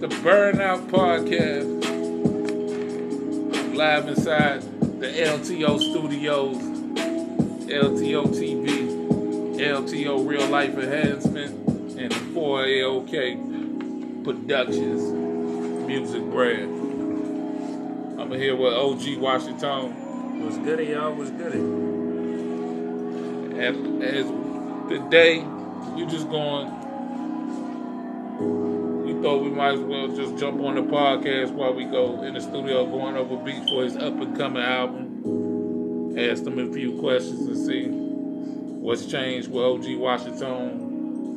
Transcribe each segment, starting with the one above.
the Burnout Podcast. Live inside the LTO studios, LTO TV, LTO Real Life Enhancement, and 4AOK Productions Music Brand. I'm here with OG Washington. What's good, y'all? What's good? And as today, you're just going, thought we might as well just jump on the podcast while we go in the studio going over beats for his up and coming album. Ask them a few questions and see what's changed with OG Washington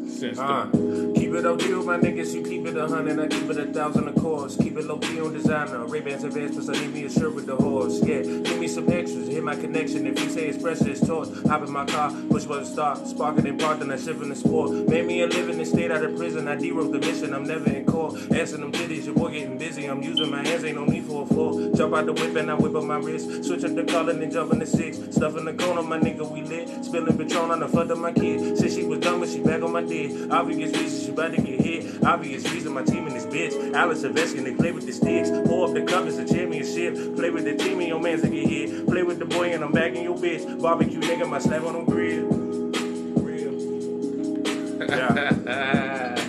since Uh, the keep it OG with my niggas, you keep it a hundred, I keep it a thousand of course. Keep it low key on designer, Ray Bans advanced, plus I need me a shirt with the horse. Yeah, give me some extras, hit my connection. If you say it's pressure, it's torch. Hop in my car, push button start, sparking and parked, and I shift in the sport. Made me a living and stayed out of prison. I D-wrote the mission, I'm never in court. Answering them titties, your boy getting busy. I'm using my hands, ain't no need for a floor. Jump out the whip and I whip up my wrist. Switch up the color and jump in the six. Stuff in the corner, my nigga, we lit. Spilling Patron on the front of my kid. Said she was dumb, but she back on my dick. Obvious reason she about to get hit. Obvious reason my team in this bitch. Alex Ovechkin, they play with the sticks. Pour up the cup, it's a championship. Play with the team and your mans to get hit. Play with the boy and I'm back in your bitch. Barbecue nigga, my slap on them grill. Real. Yeah.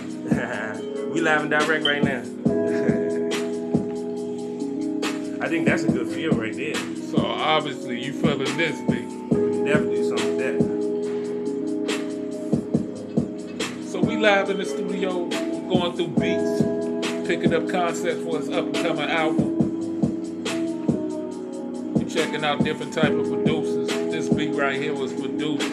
we live and direct right now. I think that's a good feel right there. so obviously you feeling this beat. Definitely something like that. We live in the studio, going through beats, picking up concepts for his up and coming album. We checking out different type of producers. This beat right here was produced.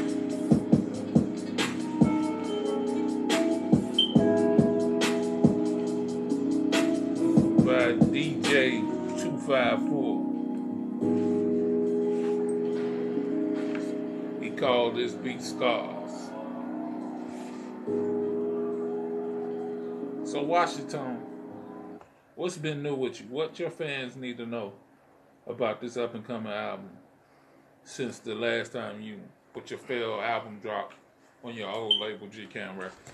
By DJ 254. He called this beat Scars. So Washington, what's been new with you? What your fans need to know about this up and coming album since the last time you put your failed album drop on your old label G Cam Records?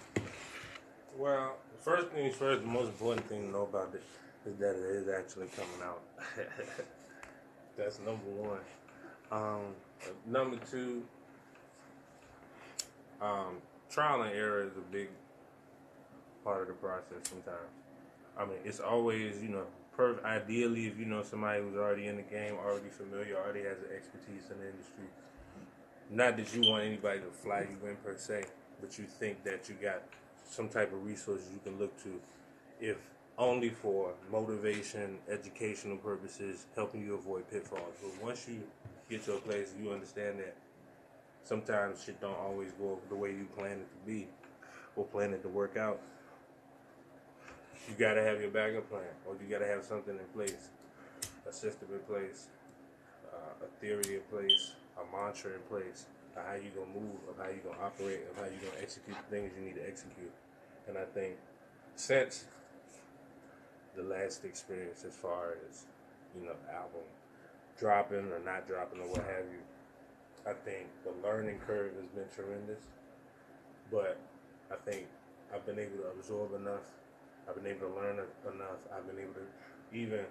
Well, first things first, the most important thing to know about it is that it is actually coming out. That's number one. Um, number two, um, trial and error is a big part of the process sometimes. I mean, it's always, you know, per- ideally if you know somebody who's already in the game, already familiar, already has the expertise in the industry. Not that you want anybody to fly you in per se, but you think that you got some type of resources you can look to, if only for motivation, educational purposes, helping you avoid pitfalls. But once you get to a place, you understand that sometimes shit don't always go the way you plan it to be or plan it to work out. You gotta have your backup plan, or you gotta have something in place, a system in place, uh, a theory in place, a mantra in place, of how you gonna move, of how you gonna operate, of how you gonna execute the things you need to execute. And I think since the last experience, as far as you know, album dropping or not dropping or what have you, I think the learning curve has been tremendous. But I think I've been able to absorb enough. I've been able to learn enough. I've been able to even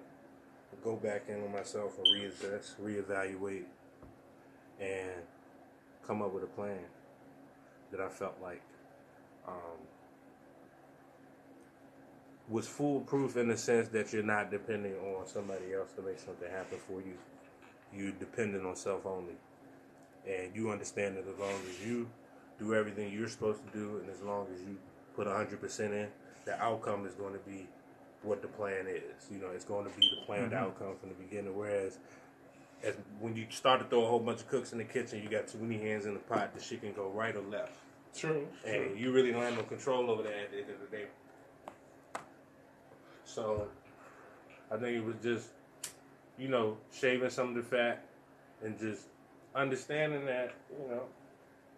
go back in with myself and reassess, reevaluate, and come up with a plan that I felt like um, was foolproof in the sense that you're not depending on somebody else to make something happen for you. You're dependent on self only. And you understand that as long as you do everything you're supposed to do and as long as you put 100% in, the outcome is going to be what the plan is. You know, it's going to be the planned mm-hmm. outcome from the beginning. Whereas, as when you start to throw a whole bunch of cooks in the kitchen, you got too many hands in the pot. The shit can go right or left, True. and you really don't have no control over that at the end of the day. So, I think it was just, you know, shaving some of the fat and just understanding that, you know,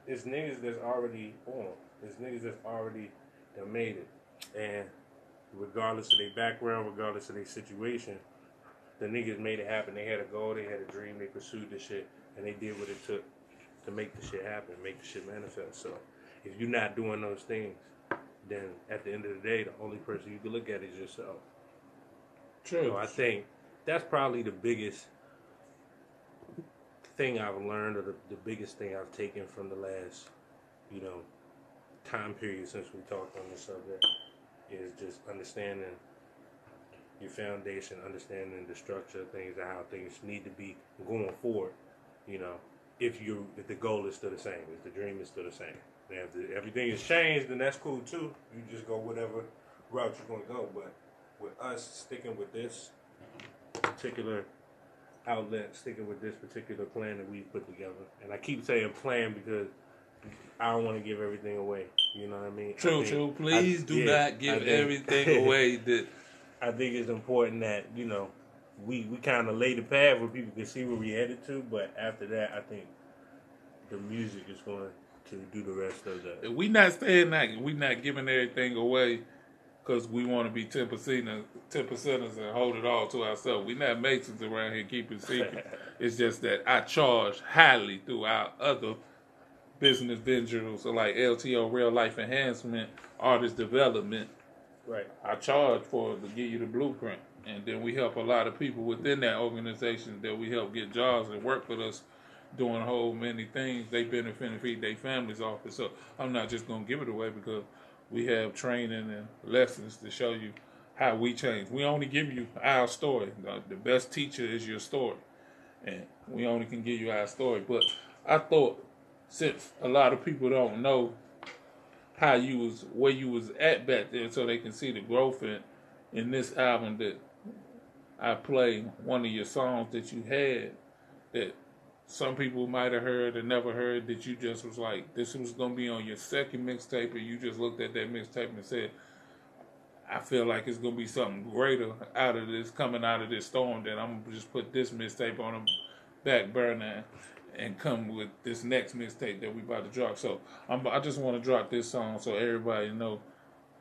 it's niggas that's already on. It's niggas that's already that made it. And regardless of their background, regardless of their situation, the niggas made it happen. They had a goal, they had a dream, they pursued the shit, and they did what it took to make the shit happen, make the shit manifest. So if you're not doing those things, then at the end of the day, the only person you can look at is yourself. True. So I think that's probably the biggest thing I've learned, or the, the biggest thing I've taken from the last, you know, time period since we talked on this subject, is just understanding your foundation, understanding the structure of things and how things need to be going forward. You know, if you if the goal is still the same, if the dream is still the same. And if the, everything has changed, then that's cool too. You just go whatever route you're going to go. But with us sticking with this particular outlet, sticking with this particular plan that we've put together, and I keep saying plan because I don't want to give everything away. You know what I mean? True, I think- true. Please I- do yeah, not give think- everything away. That I think it's important that you know we we kind of lay the path where people can see where we headed to. But after that, I think the music is going to do the rest of the. we not saying that we not giving everything away because we want to be ten percenters, ten percenters, and hold it all to ourselves. We not masons around here keeping secret. it's just that I charge highly throughout other business ventures, or like LTO, real life enhancement, artist development. Right. I charge for to give you the blueprint, and then we help a lot of people within that organization that we help get jobs and work with us, doing a whole many things. They benefit and feed their families off it. So I'm not just gonna give it away because we have training and lessons to show you how we change. We only give you our story. The best teacher is your story, and we only can give you our story. But I thought since a lot of people don't know how you was where you was at back then so they can see the growth in in this album that I play one of your songs that you had that some people might have heard or never heard that you just was like this was gonna be on your second mixtape and you just looked at that mixtape and said I feel like it's gonna be something greater out of this coming out of this storm that I'm gonna just put this mixtape on the back burner and come with this next mixtape that we about to drop. So I'm, I just want to drop this song so everybody know,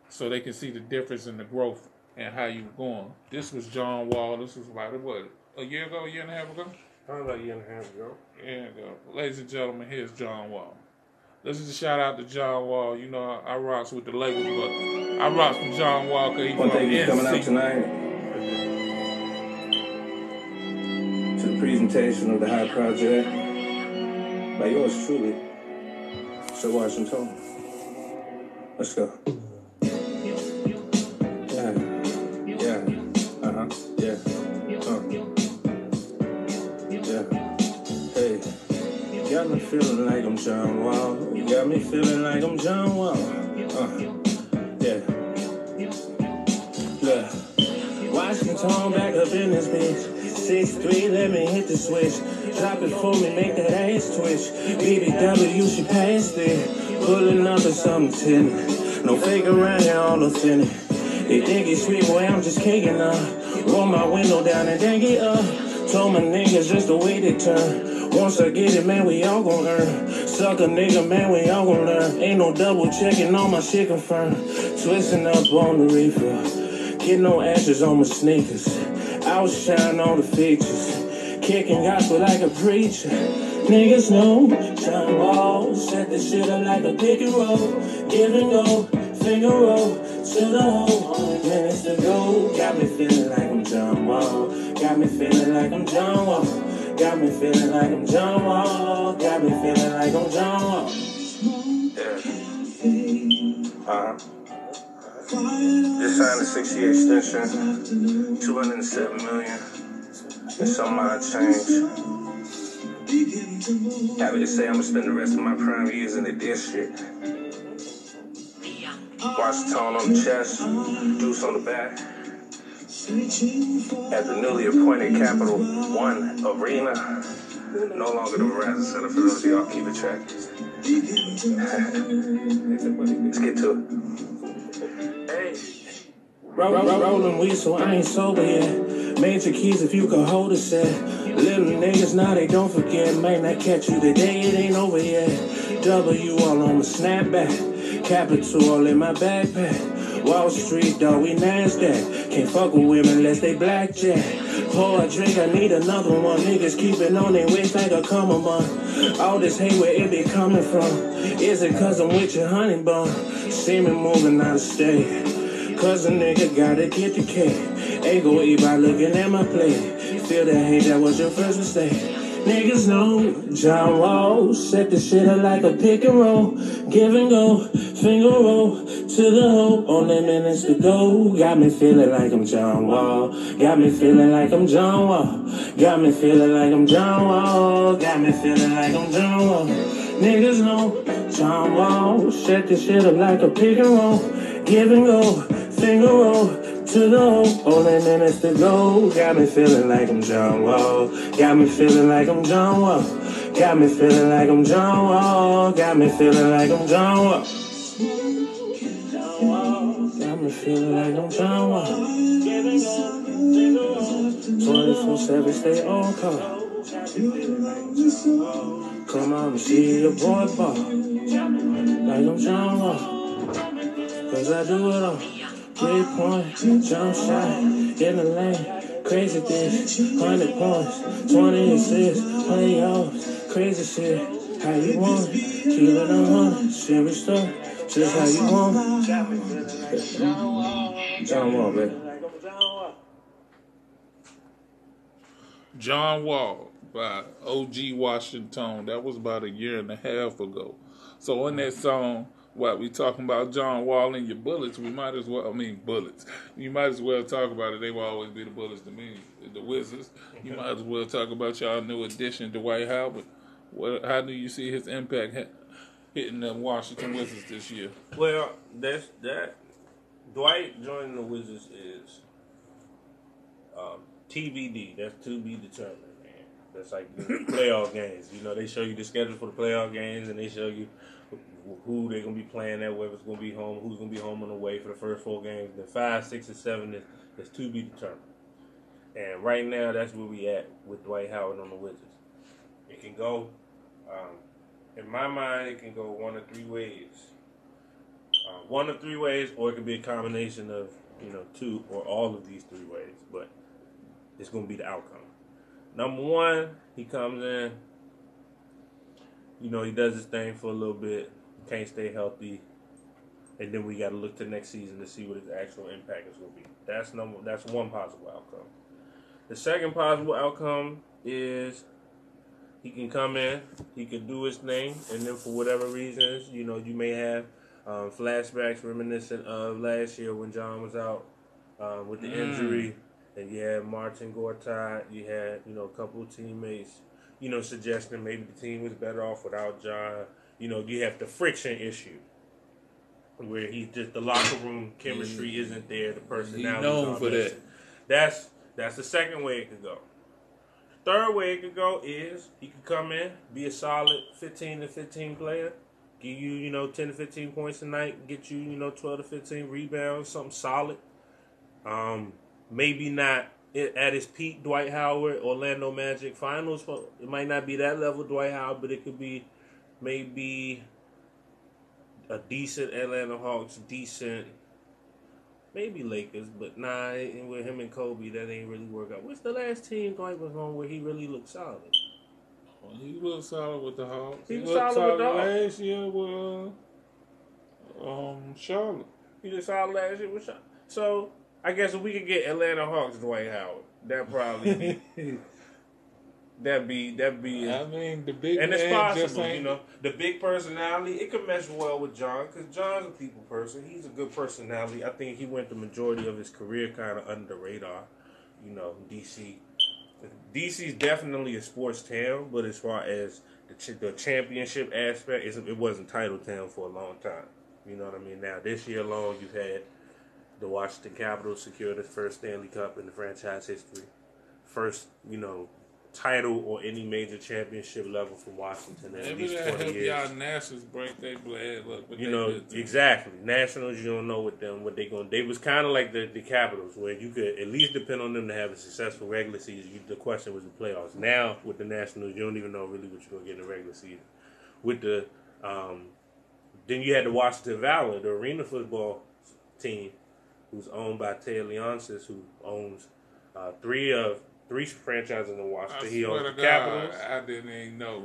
so they can see the difference in the growth and how you going. This was John Wall. This was about what a year ago, a year and a half ago. Probably about a year and a half ago. A year ago. Ladies and gentlemen, here's John Wall. This is a shout out to John Wall. You know I, I rocks with the labels, but I rocks with John Wall because he's One thing is coming out tonight to the presentation of the High Project by yours truly, Sir Washington. Let's go. Yeah, yeah, uh huh, yeah, uh, yeah. Hey, got me feeling like I'm John Wall. Got me feeling like I'm John Wall. Uh, yeah. Look, Washington back up in this bitch. Six three, let me hit the switch. Drop it for me, make that ass twitch. BBW, she passed it. Pulling up at something. No fake around here, all authentic. They think it's sweet, boy, I'm just caking up. Roll my window down and then get up. Told my niggas just the way they turn. Once I get it, man, we all gon' earn. Suck a nigga, man, we all gon' learn. Ain't no double checking, all my shit confirmed. Twisting up on the reefer. Get no ashes on my sneakers. Outshine all the features. Kicking gospel like a preacher. Niggas know John Wall set this shit up like a pick and roll. Give and go, finger roll to the hole. Only minutes to go. Got me feeling like I'm John Wall. Got me feeling like I'm John Wall. Got me feeling like I'm John Wall. Got me feeling like I'm John Wall. Yeah. Uh-huh. Just signed a 60 extension, 207 million, and some odd change. Happy to say I'm gonna spend the rest of my prime years in the district. Watch Washington on the chest, Deuce on the back. At the newly appointed Capital One Arena, no longer the Verizon Center for those of y'all keeping track. Let's get to it. Roll, roll, rolling weed, so I ain't sober yet. Major keys if you could hold a set. Little niggas, now they don't forget. Might not catch you today, it ain't over yet. W all on my snapback. Capital all in my backpack. Wall Street, dog, we NASDAQ. Can't fuck with women unless they blackjack. Pour a drink, I need another one. Niggas keeping on their waist like a bun. All this hate, where it be coming from? Is it cause I'm with your honey bun? See me moving out of state. Cause a nigga gotta get the cake. Ain't go eat by looking at my plate. Feel the hate, that was your first mistake. Niggas know John Wall set the shit up like a pick and roll, give and go, finger roll to the hole. Only minutes to go. Got me feeling like I'm John Wall. Got me feeling like I'm John Wall. Got me feeling like I'm John Wall. Got me feeling like I'm John Wall. Niggas know John Wall set the shit up like a pick and roll, give and go, finger roll to the hole. Only minutes to go. Got me feeling like I'm John Wall. Got me feeling like I'm John Wall. Got me feeling like I'm John Wall. Got me feeling like I'm John Wall. Got me feeling like I'm John Wall. 24 7 stay on call. Come on see your boy ball. Like I'm John Wall. Cause I do it all. Three point, jump shot, in the lane, crazy dish, 100 points, 20 assists, 20 yards, crazy shit, how you want it, keep it on 100, shit story, just how you want. John Wall, baby. John Wall by OG Washington. That was about a year and a half ago. So in that song, what we talking about John Wall and your bullets, we might as well I mean bullets. You might as well talk about it. They will always be the bullets to me. The Wizards. You might as well talk about y'all new addition, Dwight Howard. What how do you see his impact hitting the Washington Wizards this year? Well, that's that Dwight joining the Wizards is um, TBD. That's to be determined, man. That's like playoff games. You know, they show you the schedule for the playoff games, and they show you who they're gonna be playing at, whether it's gonna be home, who's gonna be home and away for the first four games. Then five, six, and seven is, is to be determined. And right now, that's where we at with Dwight Howard on the Wizards. It can go, um, in my mind, it can go one of three ways. Uh, one of three ways, or it could be a combination of you know two or all of these three ways. But it's gonna be the outcome. Number one, he comes in. You know, he does his thing for a little bit can't stay healthy, and then we got to look to next season to see what his actual impact is going to be. That's number. That's one possible outcome. The second possible outcome is he can come in, he can do his thing, and then for whatever reasons, you know, you may have um, flashbacks reminiscent of last year when John was out um, with the mm. injury, and you had Marcin Gortat, you had you know a couple of teammates, you know, suggesting maybe the team was better off without John you know, you have the friction issue where he just the locker room chemistry he, isn't there, the personality. known for that. That's that's the second way it could go. Third way it could go is he could come in, be a solid fifteen to fifteen player, give you you know ten to fifteen points a night, get you you know twelve to fifteen rebounds, something solid. Um, maybe not at his peak, Dwight Howard, Orlando Magic finals. It might not be that level, Dwight Howard, but it could be maybe a decent Atlanta Hawks, decent maybe Lakers, but nah, and with him and Kobe, that ain't really work out. What's the last team Dwight was on where he really looked solid? Well, he looked solid with the Hawks. He, he was solid, solid with the Hawks. last year with uh, um, Charlotte. He looked solid last year with Charlotte. So I guess if we could get Atlanta Hawks Dwight Howard, that probably that be that'd be. I mean, the big and it's possible, you know, the big personality. It could mesh well with John because John's a people person. He's a good personality. I think he went the majority of his career kind of under the radar. You know, DC. DC is definitely a sports town, but as far as the, ch- the championship aspect, it wasn't title town for a long time. You know what I mean? Now this year alone, you've had the Washington Capitals secure the first Stanley Cup in the franchise history. First, you know, title or any major championship level for Washington in Maybe at least twenty years. Y'all Nationals break their blade. Look, you know exactly. Nationals, you don't know with them what they going. To. They was kind of like the the Capitals, where you could at least depend on them to have a successful regular season. You, the question was the playoffs. Now with the Nationals, you don't even know really what you're gonna get in the regular season. With the um, then you had the Washington Valor, the arena football team, who's owned by Ted Leonsis, who owns uh, three of three franchises in Washington. He owns the God, Capitals. I didn't even know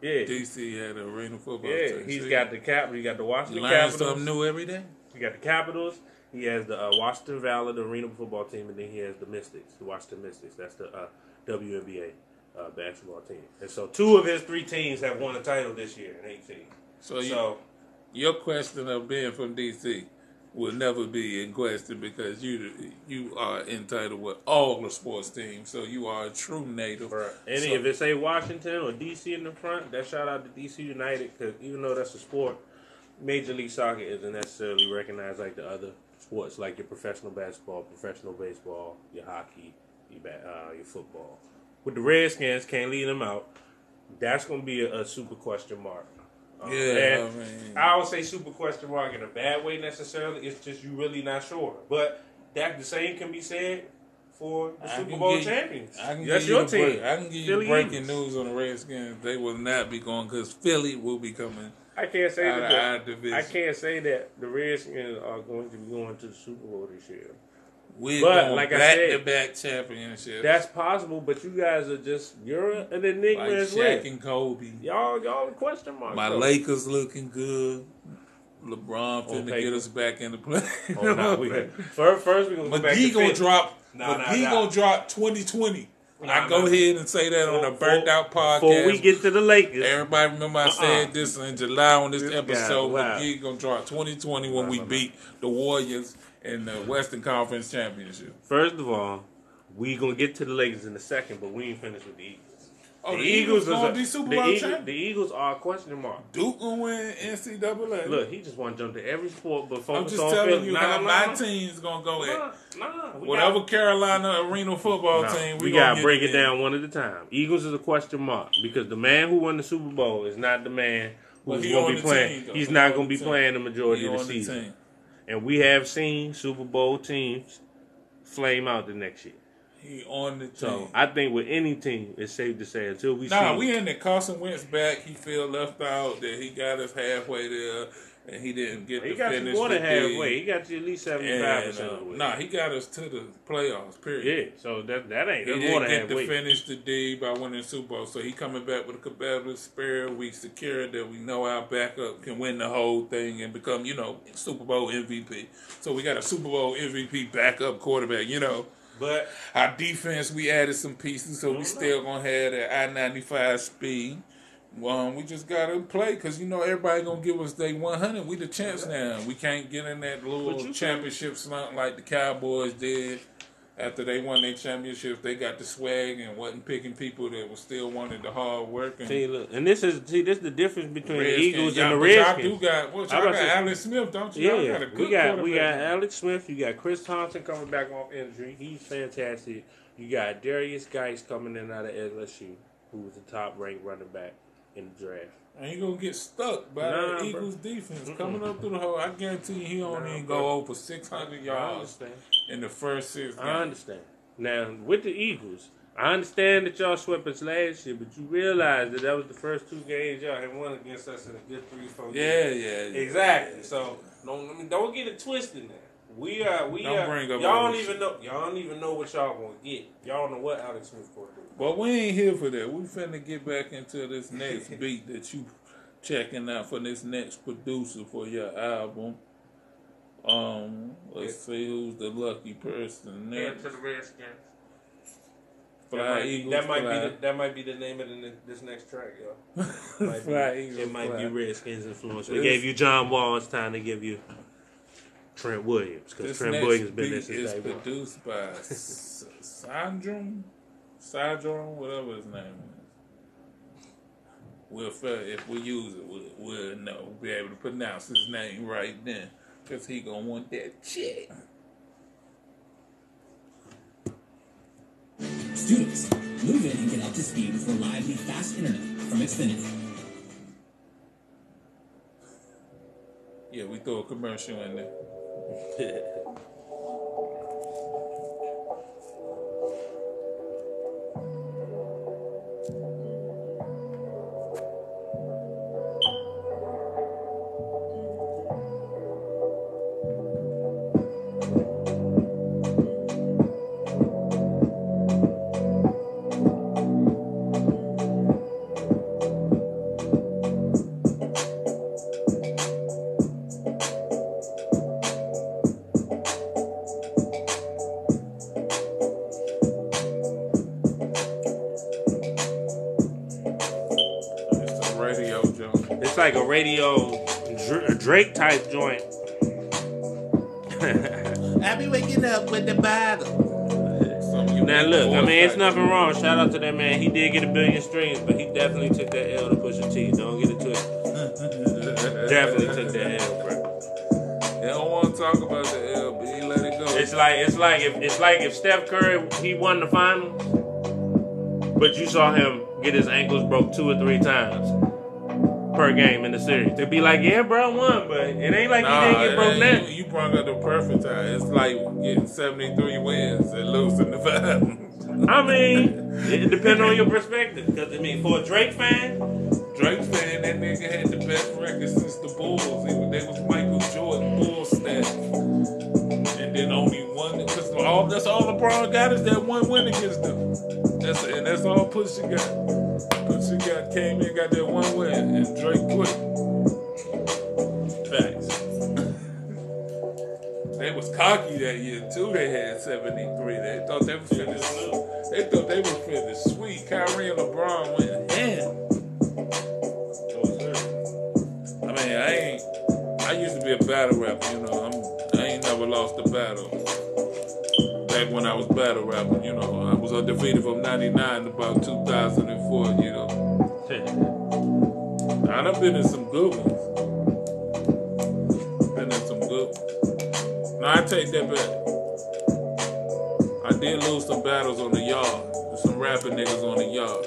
Yeah, DC had an arena football yeah. team. He's See? got the cap. He got the you Washington learn Capitals. something new every day. He got the Capitals. He has the uh, Washington Valor, the arena football team, and then he has the Mystics, the Washington Mystics. That's the uh, WNBA uh, basketball team. And so two of his three teams have won a title this year in 18. So, you, So your question of being from DC will never be in question because you you are entitled with all the sports teams, so you are a true native. any So- if it say Washington or DC in the front, that shout out to DC United because even though that's a sport, Major League Soccer isn't necessarily recognized like the other sports, like your professional basketball, professional baseball, your hockey, your uh, your football. With the Redskins, can't leave them out. That's going to be a, a super question mark. Um, Yeah, I mean- I don't say super question mark in a bad way necessarily. It's just you really not sure. But that the same can be said for the I Super Bowl give- champions. I can That's give you your team. break- I can give you breaking Eagles. news on the Redskins. They will not be going because Philly will be coming. I can't say that. of our division. I can't say that the Redskins are going to be going to the Super Bowl this year. We're But, going like I back said, to back championships. That's possible, but you guys are just you're an enigma like as Shaq well. and Kobe. Y'all, y'all question mark. My though. Lakers looking good. LeBron finna get us back in the play. Oh, nah, we, first, first we gonna go back to gonna drop. Nah, nah, McGee nah. gonna drop 2020. Nah, I go nah. ahead and say that on a burnt out podcast. Before we get to the Lakers, Everybody remember I Uh-uh. said this in July on this, This guy, episode. wow. McGee gonna drop 2020 when Nah, we beat the Warriors in the Western Conference Championship. first of all, we gonna get to the Lakers in a second, but we ain't finished with the Eagles. Oh, the, Eagles, is gonna be Super the Bowl Eagles, champions. the Eagles are a question mark. Duke gonna win NCAA. Look, he just want to jump to every sport, but I'm focus just on telling you Nah, how nah, my nah. team's gonna go at. Nah, Whatever got- Carolina Arena football team, we, gonna gotta break it in. down one at a time. Eagles is a question mark because the man who won the Super Bowl is not the man who's he gonna be playing. team. He's He not going to be playing the majority of the the season. team. And we have seen Super Bowl teams flame out the next year. He on the team. So I think with any team, it's safe to say until we Nah, see. we in there. Carson Wentz back. He feel left out. That he got us halfway there, and he didn't get he to got you more than halfway. He got you at least seventy five percent uh, of the way. nah, he got us to the playoffs. Period. yeah. So that that ain't He didn't get to finish the D by winning the Super Bowl, so he coming back with a competitive spirit. We secure that we know our backup can win the whole thing and become, you know, Super Bowl MVP. So we got a Super Bowl MVP backup quarterback. You know, But our defense we added some pieces, so we still gonna have that I ninety five speed. Um, we just gotta play because you know everybody gonna give us day one hundred. We the champs now. We can't get in that little championship slump like the Cowboys did after they won their championship. They got the swag and wasn't picking people that was still wanted the hard work. And see, look, and this is see this is the difference between the Eagles and the but y'all Redskins. do got what I y'all got about to say- Alex Smith, don't you? Yeah, got a good we got we got. Alex Smith. You got Chris Thompson coming back off injury. He's fantastic. You got Derrius Guice coming in out of LSU, who was the top ranked running back in the draft. And he gonna get stuck by Nah, that bro. Eagles defense Mm-mm. coming up through the hole. I guarantee you he don't Nah, even bro. go over six hundred yards in the first six. I understand. Now with the Eagles, I understand that y'all swept us last year, but you realize that that was the first two games y'all had won against us in a good three, four. Yeah, yeah, yeah. exactly. So don't I mean, don't get it twisted now. We are we Don't are bring y'all don't this even know y'all don't even know what y'all gonna get. Y'all don't know what Alex Smith gonna do. But we ain't here for that. We finna get back into this next beat that you checking out for this next producer for your album. Um, let's see who's the lucky person next. the Redskins. Fly that might, Eagles, that might fly. be the, that might be the name of the, this next track, y'all. Might be- Eagles, it might fly. be Redskins influence. We This- gave you John Wall. It's time to give you Trent Williams because Trent next Williams been there beat since is day one. produced by S- Sandrum, Sandrum, whatever his name is. We'll fi- if we use it, we'll, we'll know, be able to pronounce his name right then, cause he gonna want that check. Students, move in and get up to speed with reliably fast internet from Xfinity. Yeah, we throw a commercial in there. Yeah. Drake type joint. I be waking up with the bottle. Now look, I mean, it's nothing wrong. Shout out to that man. He did get a billion streams, but he definitely took that L to Pusha T. Don't get it twisted. definitely took that L, bro. They don't want to talk about the L, but he let it go. It's like it's like if it's like if Steph Curry he won the finals, but you saw him get his ankles broke two or three times per game in the series. They'd be like, yeah, bro, I won, but it ain't like Nah, he didn't get broke you, you brought up the perfect time. It's like getting 73 wins and losing the finals. I mean, it depends on your perspective. Because I mean, for a Drake fan, Drake fan, that nigga had the best record since the Bulls. Was, they was Michael Jordan Bulls stat. And then only one, because all, that's all LeBron got is that one win against them. That's And that's all Pusha got. Got, came in, got that one win, and Drake quit. Facts. They was cocky that year too. They had 73. They thought they was finished. They thought they was finished sweet. Kyrie and LeBron went ham. I mean, I ain't. I used to be a battle rapper. You know, I'm. I ain't never lost a battle. Back when I was battle rapping, you know, I was undefeated from '99 to about 2004. You know, I done been in some good ones. Been in some good ones. No, I take that back. I did lose some battles on the yard. with Some rapping niggas on the yard.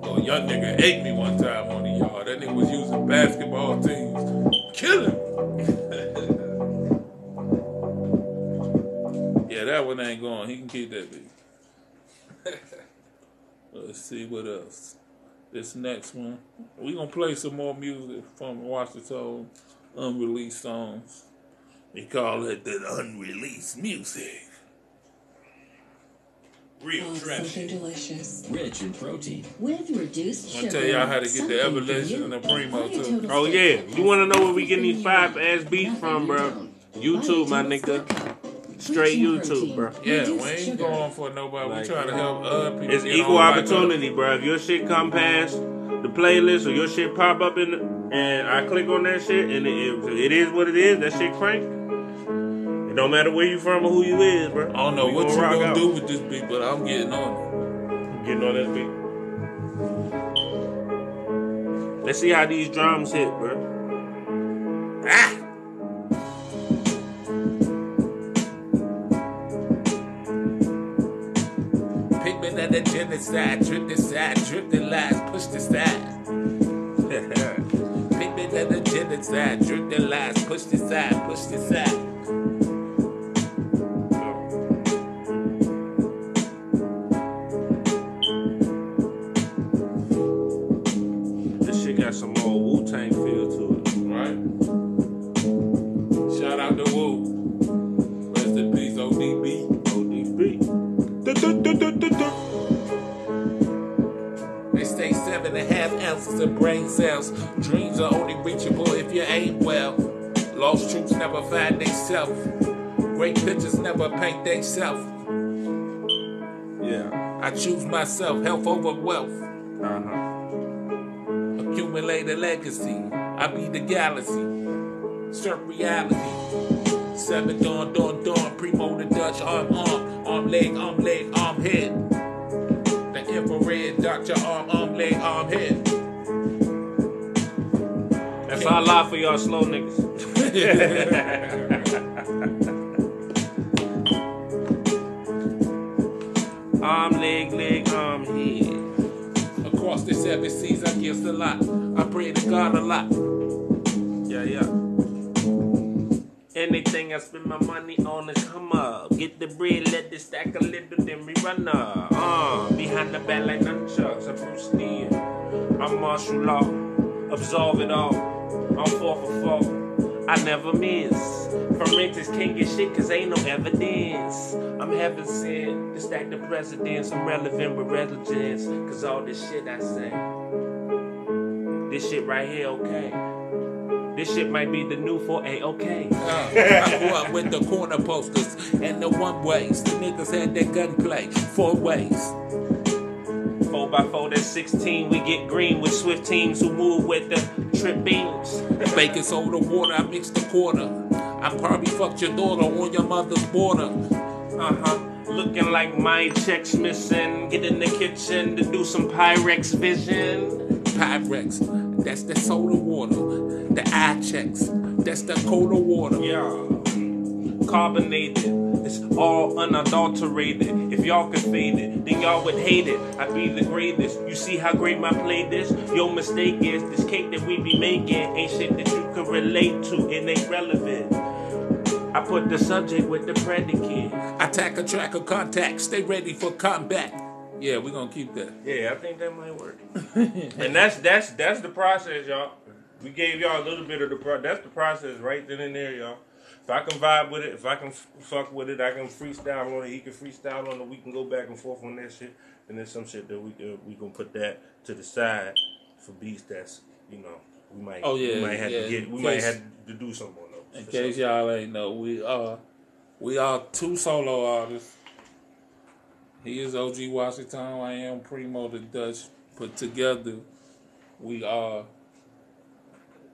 Well, young nigga ate me one time on the yard. That nigga was using basketball teams. Kill him. yeah, that one ain't going. He can keep that beat. Let's see what else. This next one. We gonna play some more music from Washington unreleased songs. We call it the unreleased music. Real Oh, trap something delicious. Rich in protein. With reduced I'm sugar. gonna tell y'all how to get the evolution and the you. primo, too. Oh yeah, you want to know where we getting these five ass beats from, you bro? YouTube, my Buy a nigga. Steak. Straight Rich YouTube, protein. bro. Yeah, we ain't sugar. going for nobody. Like, we trying to help other people. It's equal opportunity, bro. If your shit come past the playlist or your shit pop up in, the, and I click on that shit, and it, it, it is what it is. That shit crank. It don't matter where you from or who you is, bro. I don't know We what you rock gonna out. do with this beat, but I'm getting on Getting on this beat. Let's see how these drums hit, bro. Ah! The genocide, drip the side, drip the lies, push the side. Pigment of the genocide, drip the lies, push the side, push the side. Never paint. Yeah. I choose myself, health over wealth. Uh-huh. Accumulate a legacy. I be the galaxy. Surf reality. Seven dawn, dawn, dawn. Primo the Dutch, arm, arm. Arm, leg, arm, leg, arm, head. The infrared, doctor, arm, arm, leg, arm, head. That's our lot for y'all slow niggas. arm, leg, leg, arm, head. Across the seven seas, I give a lot. I pray to God a lot. Yeah, yeah. Anything I spend my money on is come up. Get the bread, let it stack a little, then we run up. Uh, behind the back like nunchucks, I'm Bruce Lee. I'm martial law, absolve it all. I'm four for four. I never miss. Forensics can't get shit cause ain't no evidence. I'm heaven sent to stack the presidents. I'm relevant with relevance. Cause all this shit I say. This shit right here, okay. This shit might be the new 4A, okay. Uh, I grew up with the corner posters and the one ways. The niggas had their gunplay four ways. 4 by 4 that's 16. We get green with swift teams who move with the trip beams. Baking soda water, I mix the quarter. I probably fucked your daughter on your mother's border. Uh huh. Looking like my checks missing. Get in the kitchen to do some Pyrex vision. Pyrex, that's the soda water. The eye checks, that's the cola water. Yeah. Carbonated. It's all unadulterated. If y'all could fade it, then y'all would hate it. I be the greatest. You see how great my play this? Your mistake is this cake that we be making ain't shit that you can relate to. It ain't relevant. I put the subject with the predicate. Attack a track of contact, stay ready for combat. Yeah, we're gonna keep that. Yeah, I think that might work. and that's that's that's the process, y'all. We gave y'all a little bit of the pro. That's the process right then and there, y'all. If I can vibe with it, if I can f- fuck with it, I can freestyle on it. He can freestyle on it. We can go back and forth on that shit. And then some shit that we uh, we gonna put that to the side for beats that's you know we might Oh, yeah, we might have yeah. to get we In might have to do something on those. In case sure. y'all ain't know, we are we are two solo artists. He is OG Washington. I am Primo the Dutch. Put together, we are.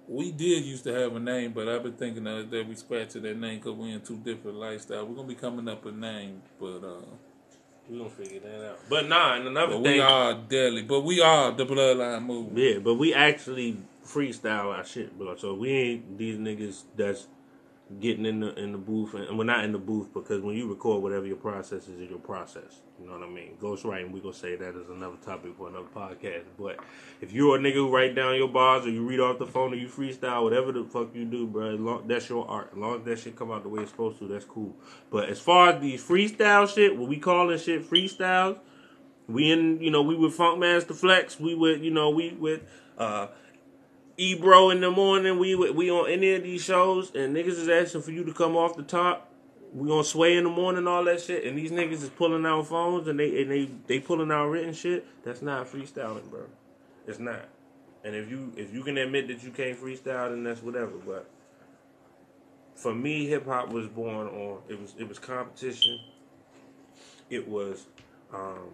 We did used to have a name, but I've been thinking of that we scratching that name because we're in two different lifestyles. We're gonna be coming up a name, but uh, we're gonna figure that out. But nah, and another thing. we are deadly. But we are the Bloodline Movement. Yeah, but we actually freestyle our shit, bro. So we ain't these niggas that's getting in the in the booth, and we're not in the booth because when you record whatever your process is, your process. You know what I mean? Ghostwriting, we gonna say that is another topic for another podcast. But if you're a nigga who write down your bars or you read off the phone or you freestyle, whatever the fuck you do, bro, that's your art. As long as that shit come out the way it's supposed to, that's cool. But as far as these freestyle shit, what we calling shit freestyles, we in, you know, we with Funk Master Flex. We with, you know, we with uh Ebro in the morning. We we on any of these shows, and niggas is asking for you to come off the top. We on sway in the morning, all that shit, and these niggas is pulling out phones and they and they they pulling out written shit. That's not freestyling, bro. It's not. And if you if you can admit that you can't freestyle, then that's whatever. But for me, hip hop was born on it was it was competition. It was um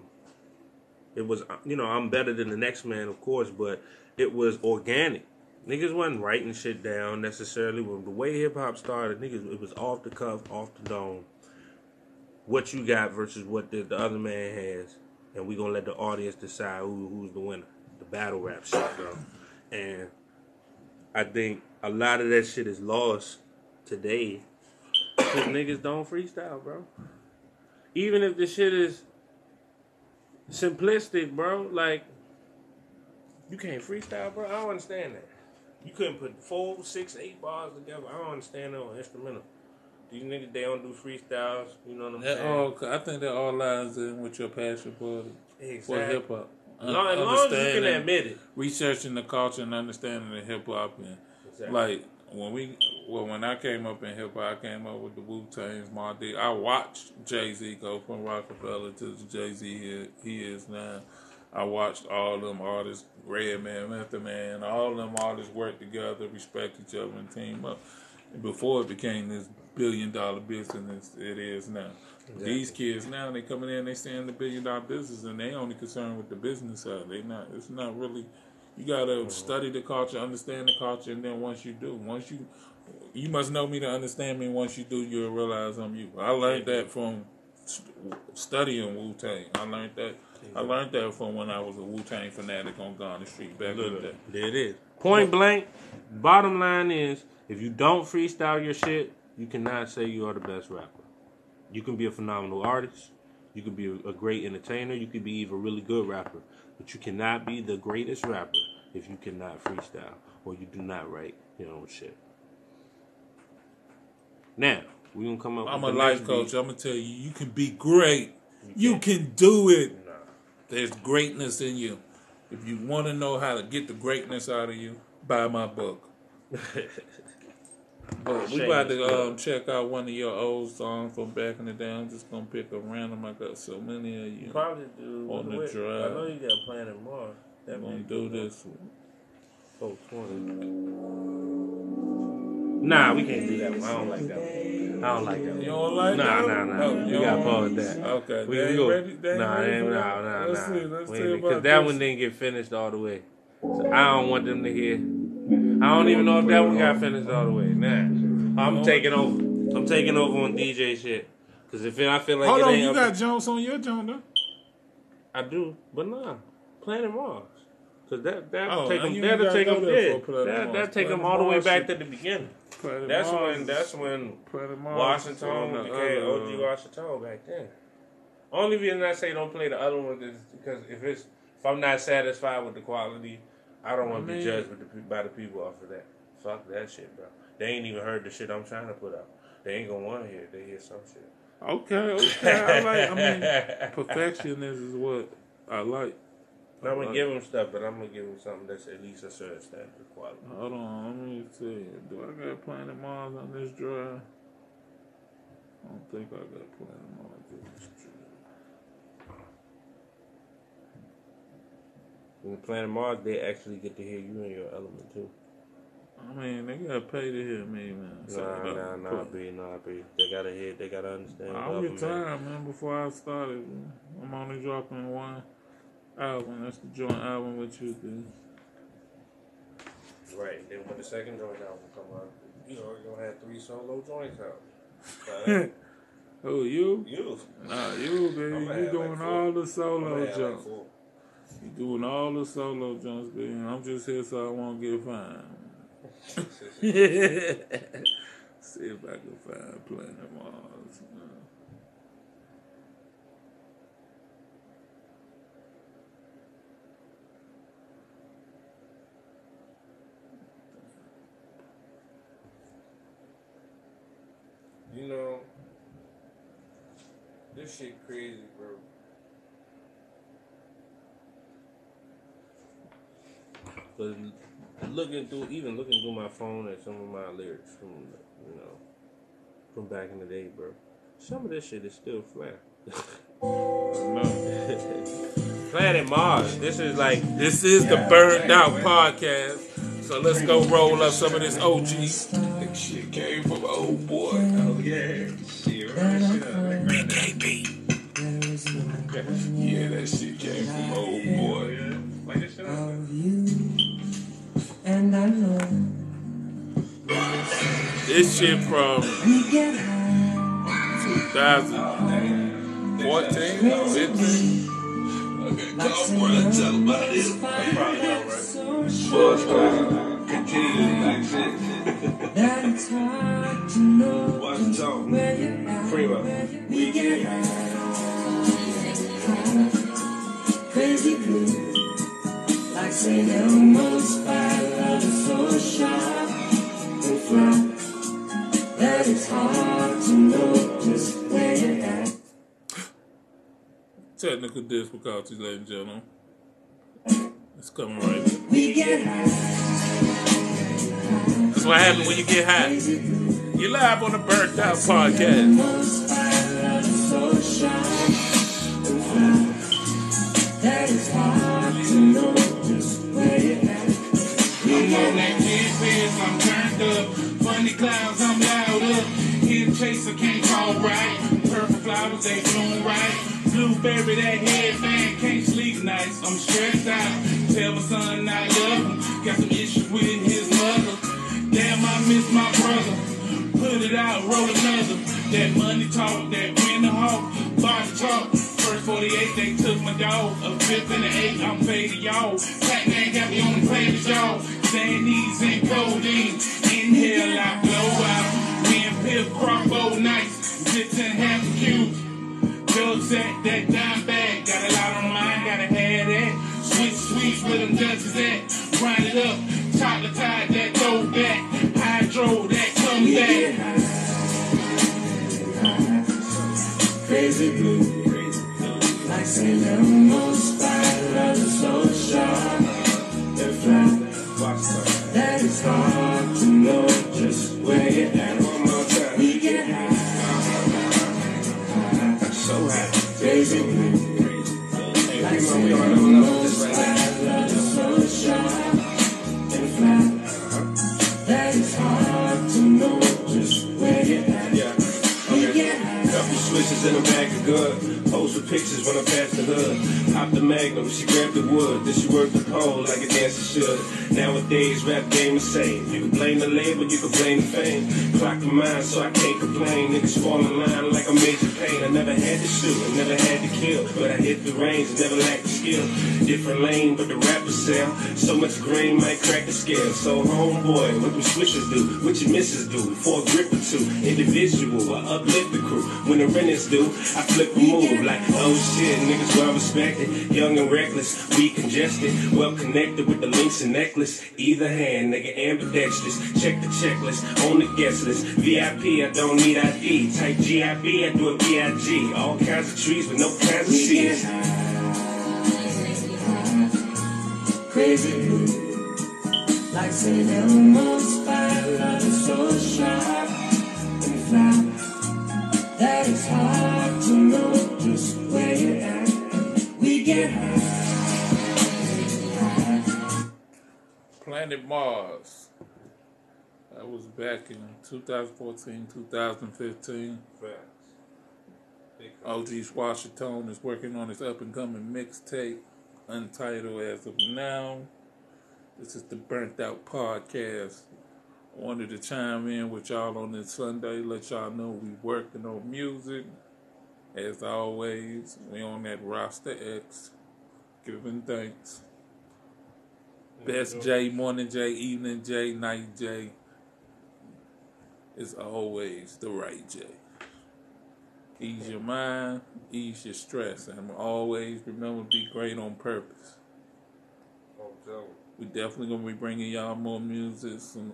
it was you know I'm better than the next man, of course, but it was organic. Niggas wasn't writing shit down necessarily. When the way hip hop started, niggas it was off the cuff, off the dome. What you got versus what the, the other man has, and we gonna let the audience decide who who's the winner. The battle rap shit, bro. And I think a lot of that shit is lost today because niggas don't freestyle, bro. Even if the shit is simplistic, bro, like you can't freestyle, bro. I don't understand that. You couldn't put four, six, eight bars together. I don't understand that on instrumental. These niggas they don't do freestyles. You know what I'm That saying? all, I think that all lies in with your passion for for hip hop. As long, as long as you can admit it. researching the culture and understanding the hip hop and Exactly. like when we well when I came up in hip hop, I came up with the Wu Tangs, Mark I watched Jay Z go from Rockefeller to the Jay Z he, he is now. I watched all them artists, Redman, Method Man, all them artists work together, respect each other, and team up. Before it became this billion dollar business it is now. These kids now they coming in, they saying the billion dollar business, and they only concerned with the business side. They not. It's not really. You gotta mm-hmm. study the culture, understand the culture, and then once you do, once you, you must know me to understand me. Once you do, you'll realize I'm you. I learned that from studying Wu Tang. I learned that. I learned that from when I was a Wu Tang fanatic on Garden Street back in the day. There it is. Point blank. Bottom line is, if you don't freestyle your shit, you cannot say you are the best rapper. You can be a phenomenal artist. You can be a, a great entertainer. You could be even a really good rapper. But you cannot be the greatest rapper if you cannot freestyle or you do not write your own shit. Now, we're going to come up I'm a the life coach. beat. I'm gonna tell you, you can be great. You can do it. There's greatness in you. If you want to know how to get the greatness out of you, buy my book. But we about to Shameless um, check out one of your old songs from back in the day. I'm just gonna pick a random. I got so many of you. Probably do On the wait, drive. I know you got Planet Mars. That I'm gonna be do this. one. Oh, 20. Nah, we can't do that one. I don't like that one. I don't like that. You don't like Nah, that? nah, nah. Oh, you gotta pause that. Okay, We, they we go. ready. They nah, ready they nah, that? nah, Let's nah. see. Let's see Because about that this. one didn't get finished all the way. So I don't want them to hear. I don't even know if that one got finished all the way. Nah, I'm taking over. I'm taking over on DJ shit. Cause if I feel like Hold it on, ain't you up got Jones on your Jones, though. I do, but nah, Planet Mars. Cause that that oh, take them that'll take them there there. for Planet That that take them all the way back to the beginning. Planet That's Mars when that's when Planet Washington on became OG Washington back then. Only reason I say don't play the other one is because if it's if I'm not satisfied with the quality, I don't want to be judged with the, by the people off of that. Fuck that shit, bro. They ain't even heard the shit I'm trying to put out. They ain't gonna want to hear. it. They hear some shit. Okay, okay. I like. I mean, perfection is, is what I like. I'm gonna give them stuff, but I'm gonna give them something that's at least a certain standard quality. Hold on, let me see. Do I got Planet Mars on this drive? I don't think I got Planet Mars on this drive. In Planet Mars, they actually get to hear you in your element too. I mean, they gotta pay to hear me, man. So, Nah, nah, nah, B, nah, B. They gotta hear. They gotta understand. I'm retired, man. Before I started, I'm only dropping one album. That's the joint album with you, dude. Right. Then when the second joint album come out, you know you're gonna have three solo joints out. Who you? you, Nah, you, baby. You doing like all the solo gonna like jumps. You doing all the solo jumps, baby. I'm just here so I won't get fined. See if I can find Planet Mars. You know, this shit crazy, bro. But looking through, even looking through my phone at some of my lyrics from, you know, from back in the day, bro. Some of this shit is still flat. Planet Mars. This is like This is the Burned Out Podcast. So let's go roll up some of this OG. That shit came from old boy. Oh yeah. Shit, right, shit, Yeah, that shit came from old boy. like this shit. And I know This shit from we get high. 2014, 15. Okay, call boy, let's tell about it. So Boys, continue like shit. that it's hard to know Watch the tone. where you're We get high. Crazy blue. Like St. Elmo's fire, love is so sharp and flat that it's hard to know just where you're at. Technical difficulties, ladies and gentlemen. It's coming right. We get high. That's what happens when you get high. You're live on the Burned Out Podcast. I'm turned up. Funny clouds, I'm loud up. Hidden chaser can't call right. Purple flowers, they bloom right. Blueberry, that headband can't sleep nights. I'm stressed out. Tell my son I love him. Got some issues with his mother. Damn, I miss my brother. Put it out, roll another. That money talk, that win the hawk, body talk. First 48, they took my dog. A fifth and an eight, I'm paid to y'all. Pac-Man got me on the planet, y'all. Sandies and codeine. Inhale, I blow out. Me and Pip crop both nights. Six and half cubes. Drugs at that dime bag. Got a lot on the mind, gotta have that. Sweet, sweet, where them judges at. Grind it up. Chocolate tide, that throw that come back. crazy blue. Like St. Elmo's fire, love is so sharp and flat that it's hard to know just where you're at. One more time. We get high, So happy. crazy blue. Like St. Elmo's in a bag of good. Post for pictures when I pass the hood. Pop the magnum, she grabbed the wood. Then she worked the pole like a dancer should. Nowadays, rap game is same. You can blame the label, you can blame the fame. Clock the mind, so I can't complain. Niggas fall in line like a major pain. I never had to shoot, I never had to kill. But I hit the range, never lacked the skill. Different lane, but the rappers sell. So much grain might crack the scale. So homeboy, what them switches do? What your misses do? For a grip or two. Individual, I uplift the crew. When the rent is due, I flip a move like, oh shit, niggas well respected. Young and reckless, we congested. Well connected with the links and necklace. Either hand, nigga ambidextrous. Check the checklist on the guest list. VIP, I don't need ID. Type GIB, I do a BIG. All kinds of trees with no kinds of seeds. crazy. Like St. Elmo's fire, love is so sharp and flat that it's hard to know just where Planet Mars. That was back in 2014, 2015. Facts. OG Washington is working on his up and coming mixtape, untitled as of now. This is the Burnt Out Podcast. I wanted to chime in with y'all on this Sunday, let y'all know we working on music. As always, we on that roster X, giving thanks. Best J, morning J, evening J, night J. Is always the right J. Ease your mind, ease your stress, and always remember to be great on purpose. Oh, Joe. We definitely gonna be bringing y'all more music, some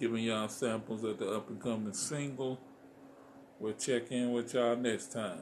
giving y'all samples of the up and coming single. We'll check in with y'all next time.